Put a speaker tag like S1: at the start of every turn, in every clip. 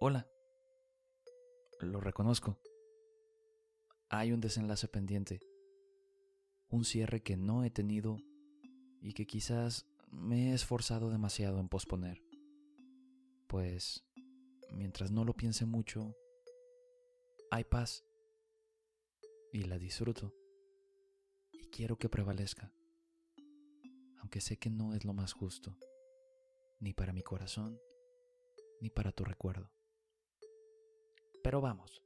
S1: Hola. Lo reconozco. Hay un desenlace pendiente. Un cierre que no he tenido y que quizás me he esforzado demasiado en posponer. Pues, mientras no lo piense mucho, hay paz. Y la disfruto. Y quiero que prevalezca. Aunque sé que no es lo más justo, ni para mi corazón, ni para tu recuerdo. Pero vamos.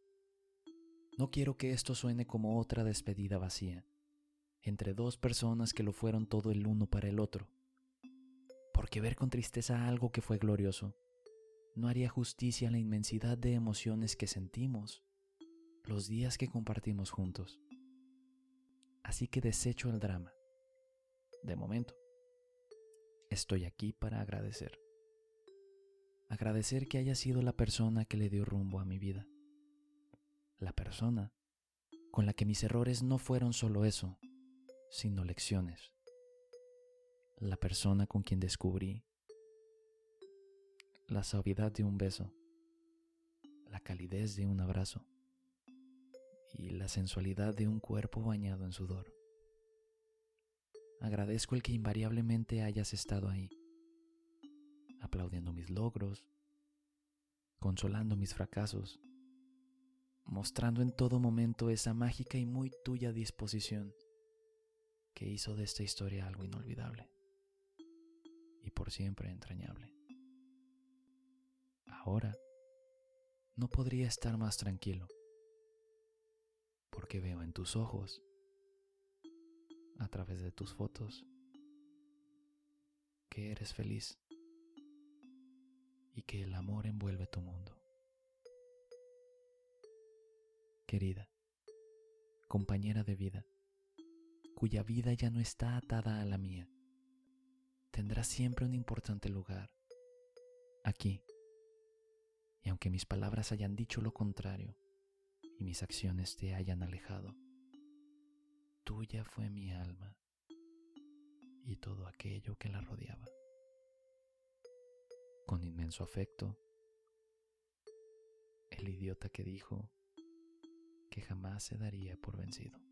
S1: No quiero que esto suene como otra despedida vacía, entre dos personas que lo fueron todo el uno para el otro. Porque ver con tristeza algo que fue glorioso no haría justicia a la inmensidad de emociones que sentimos los días que compartimos juntos. Así que desecho el drama. De momento, estoy aquí para agradecer agradecer que haya sido la persona que le dio rumbo a mi vida. La persona con la que mis errores no fueron solo eso, sino lecciones. La persona con quien descubrí la suavidad de un beso, la calidez de un abrazo y la sensualidad de un cuerpo bañado en sudor. Agradezco el que invariablemente hayas estado ahí aplaudiendo mis logros, consolando mis fracasos, mostrando en todo momento esa mágica y muy tuya disposición que hizo de esta historia algo inolvidable y por siempre entrañable. Ahora no podría estar más tranquilo porque veo en tus ojos, a través de tus fotos, que eres feliz que el amor envuelve tu mundo. Querida, compañera de vida, cuya vida ya no está atada a la mía, tendrá siempre un importante lugar, aquí. Y aunque mis palabras hayan dicho lo contrario y mis acciones te hayan alejado, tuya fue mi alma y todo aquello que la rodeaba inmenso afecto, el idiota que dijo que jamás se daría por vencido.